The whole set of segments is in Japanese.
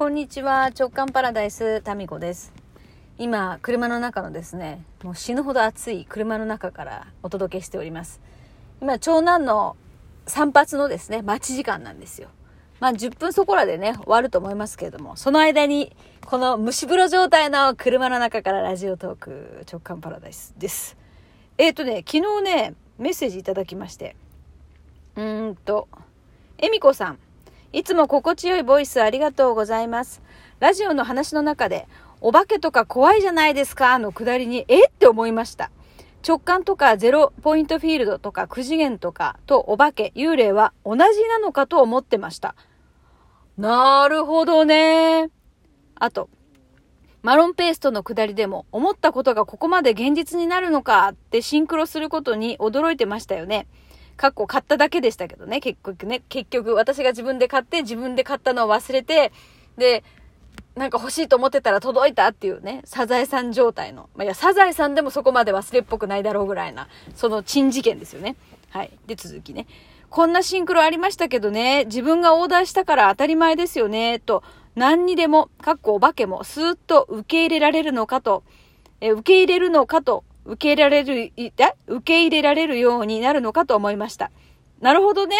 こんにちは。直感パラダイスタミコです。今車の中のですねもう死ぬほど暑い車の中からお届けしております。今長男の散髪のですね待ち時間なんですよ。まあ10分そこらでね終わると思いますけれどもその間にこの蒸し風呂状態の車の中からラジオトーク直感パラダイスです。えっ、ー、とね昨日ねメッセージいただきましてうーんとえみこさん。いつも心地よいボイスありがとうございます。ラジオの話の中で、お化けとか怖いじゃないですかのくだりに、えって思いました。直感とかゼロポイントフィールドとか9次元とかとお化け、幽霊は同じなのかと思ってました。なるほどね。あと、マロンペーストの下りでも思ったことがここまで現実になるのかってシンクロすることに驚いてましたよね。かっこ買っただけでしたけどね、結局ね、結局私が自分で買って自分で買ったのを忘れて、で、なんか欲しいと思ってたら届いたっていうね、サザエさん状態の。まあ、いや、サザエさんでもそこまで忘れっぽくないだろうぐらいな、その珍事件ですよね。はい。で、続きね。こんなシンクロありましたけどね、自分がオーダーしたから当たり前ですよね、と、何にでも、かっこお化けも、スーッと受け入れられるのかと、え受け入れるのかと受け入れられる、え？受け入れられるようになるのかと思いました。なるほどね。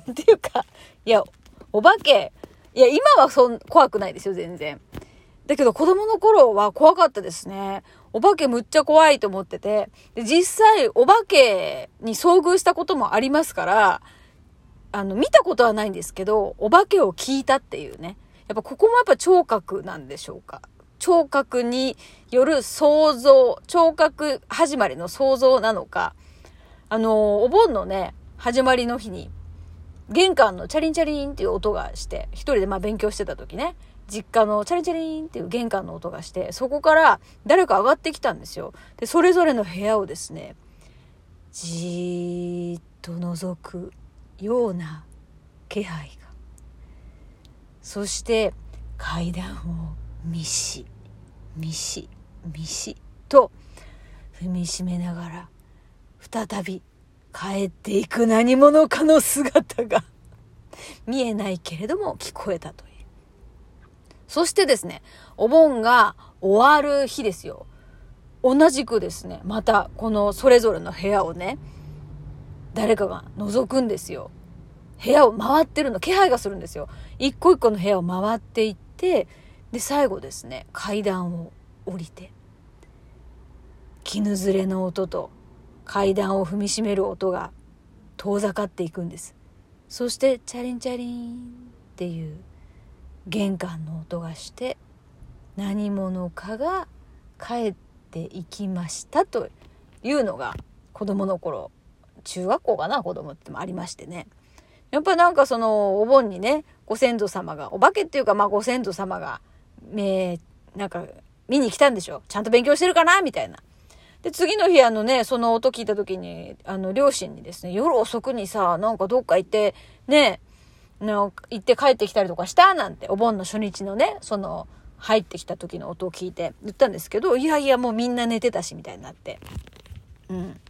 っていうか、いや、お化け、いや、今はそん、怖くないですよ、全然。だけど子供の頃は怖かったですね。お化けむっちゃ怖いと思ってて。で、実際、お化けに遭遇したこともありますから、あの、見たことはないんですけど、お化けを聞いたっていうね。やっぱここもやっぱ聴覚なんでしょうか。聴覚による想像、聴覚始まりの想像なのか、あの、お盆のね、始まりの日に、玄関のチャリンチャリンっていう音がして、一人でまあ勉強してた時ね、実家のチャリンチャリンっていう玄関の音がして、そこから誰か上がってきたんですよ。で、それぞれの部屋をですね、じーっと覗くような気配が。そして階段をミシミシミシと踏みしめながら再び帰っていく何者かの姿が見えないけれども聞こえたという。そしてですね、お盆が終わる日ですよ。同じくですね、またこのそれぞれの部屋をね、誰かが覗くんですよ。部屋を回ってるの、気配がするんですよ。一個一個の部屋を回っていって、で最後ですね階段を降りて絹ずれの音と階段を踏みしめる音が遠ざかっていくんです。そしてチャリンチャリンっていう玄関の音がして何者かが帰っていきましたというのが子供の頃中学校かな子供ってもありましてね。やっぱなんかそのお盆にねご先祖様がお化けっていうかまあご先祖様がえー、なんか、見に来たんでしょ？ちゃんと勉強してるかな？みたいな。で、次の日あのね、その音聞いた時に、あの、両親にですね、夜遅くにさ、なんかどっか行って、ね、の行って帰ってきたりとかした？なんて、お盆の初日のね、その、入ってきた時の音を聞いて言ったんですけど、いやいやもうみんな寝てたし、みたいになって。うん。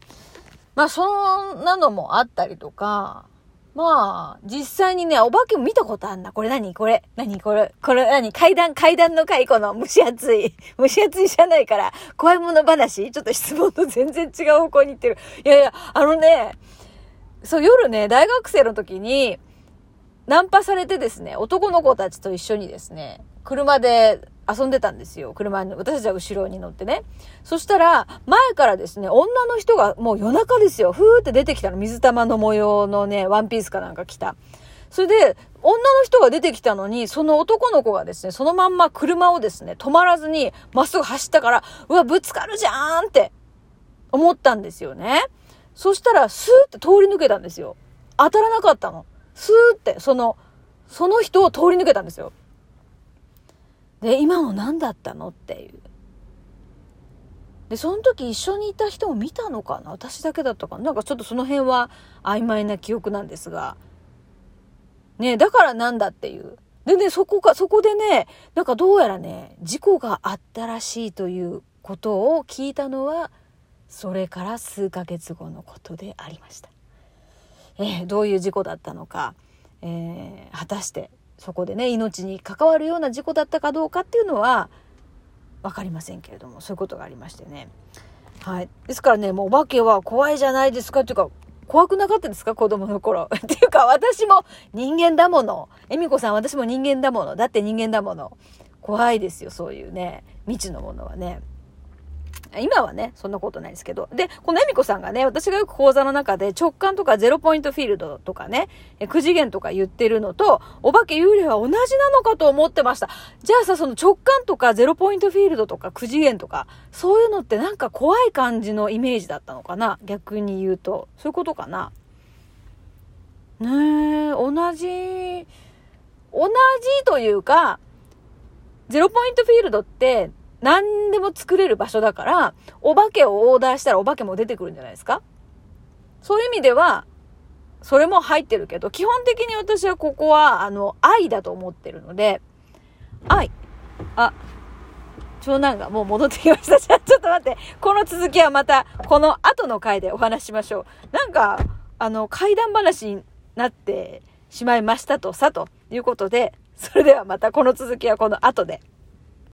まあ、そんなのもあったりとか、まあ、実際にね、お化けも見たことあんな。これ何？これ。何？これ。これ何？階段、階段の階この？蒸し暑い。蒸し暑いじゃないから、怖いもの話？ちょっと質問と全然違う方向に行ってる。いやいや、あのね、そう、夜ね、大学生の時に、ナンパされてですね、男の子たちと一緒にですね、車で遊んでたんですよ。車に、私たちは後ろに乗ってね。そしたら、前からですね、女の人がもう夜中ですよ。ふーって出てきたの。水玉の模様のね、ワンピースかなんか着た。それで、女の人が出てきたのに、その男の子がですね、そのまんま車をですね、止まらずに、まっすぐ走ったから、うわ、ぶつかるじゃんって思ったんですよね。そしたら、スーって通り抜けたんですよ。当たらなかったの。スーって、その、その人を通り抜けたんですよ。で、今の何だったのっていう。で、その時一緒にいた人も見たのかな？私だけだったかな？なんかちょっとその辺は曖昧な記憶なんですが。ねだからなんだっていう。でね、そこか、そこでね、なんかどうやらね、事故があったらしいということを聞いたのは、それから数ヶ月後のことでありました。えー、どういう事故だったのか、えー、果たしてそこでね、命に関わるような事故だったかどうかっていうのは、分かりませんけれども、そういうことがありましてね。はい。ですからね、もうお化けは怖いじゃないですかっていうか、怖くなかったですか？子供の頃。っていうか、私も人間だもの。恵美子さん、私も人間だもの。だって人間だもの。怖いですよ、そういうね、未知のものはね。今はね、そんなことないですけど。で、このエミコさんがね、私がよく講座の中で直感とかゼロポイントフィールドとかね、9次元とか言ってるのと、お化け幽霊は同じなのかと思ってました。じゃあさ、その直感とかゼロポイントフィールドとか9次元とか、そういうのってなんか怖い感じのイメージだったのかな？逆に言うと。そういうことかな？ねえ、同じ、同じというか、ゼロポイントフィールドって何でも作れる場所だから、お化けをオーダーしたらお化けも出てくるんじゃないですか？そういう意味では、それも入ってるけど、基本的に私はここは、あの、愛だと思ってるので、愛。あ、長男がもう戻ってきました。じゃあちょっと待って。この続きはまた、この後の回でお話しましょう。なんか、あの、怪談話になってしまいましたとさ、ということで、それではまたこの続きはこの後で。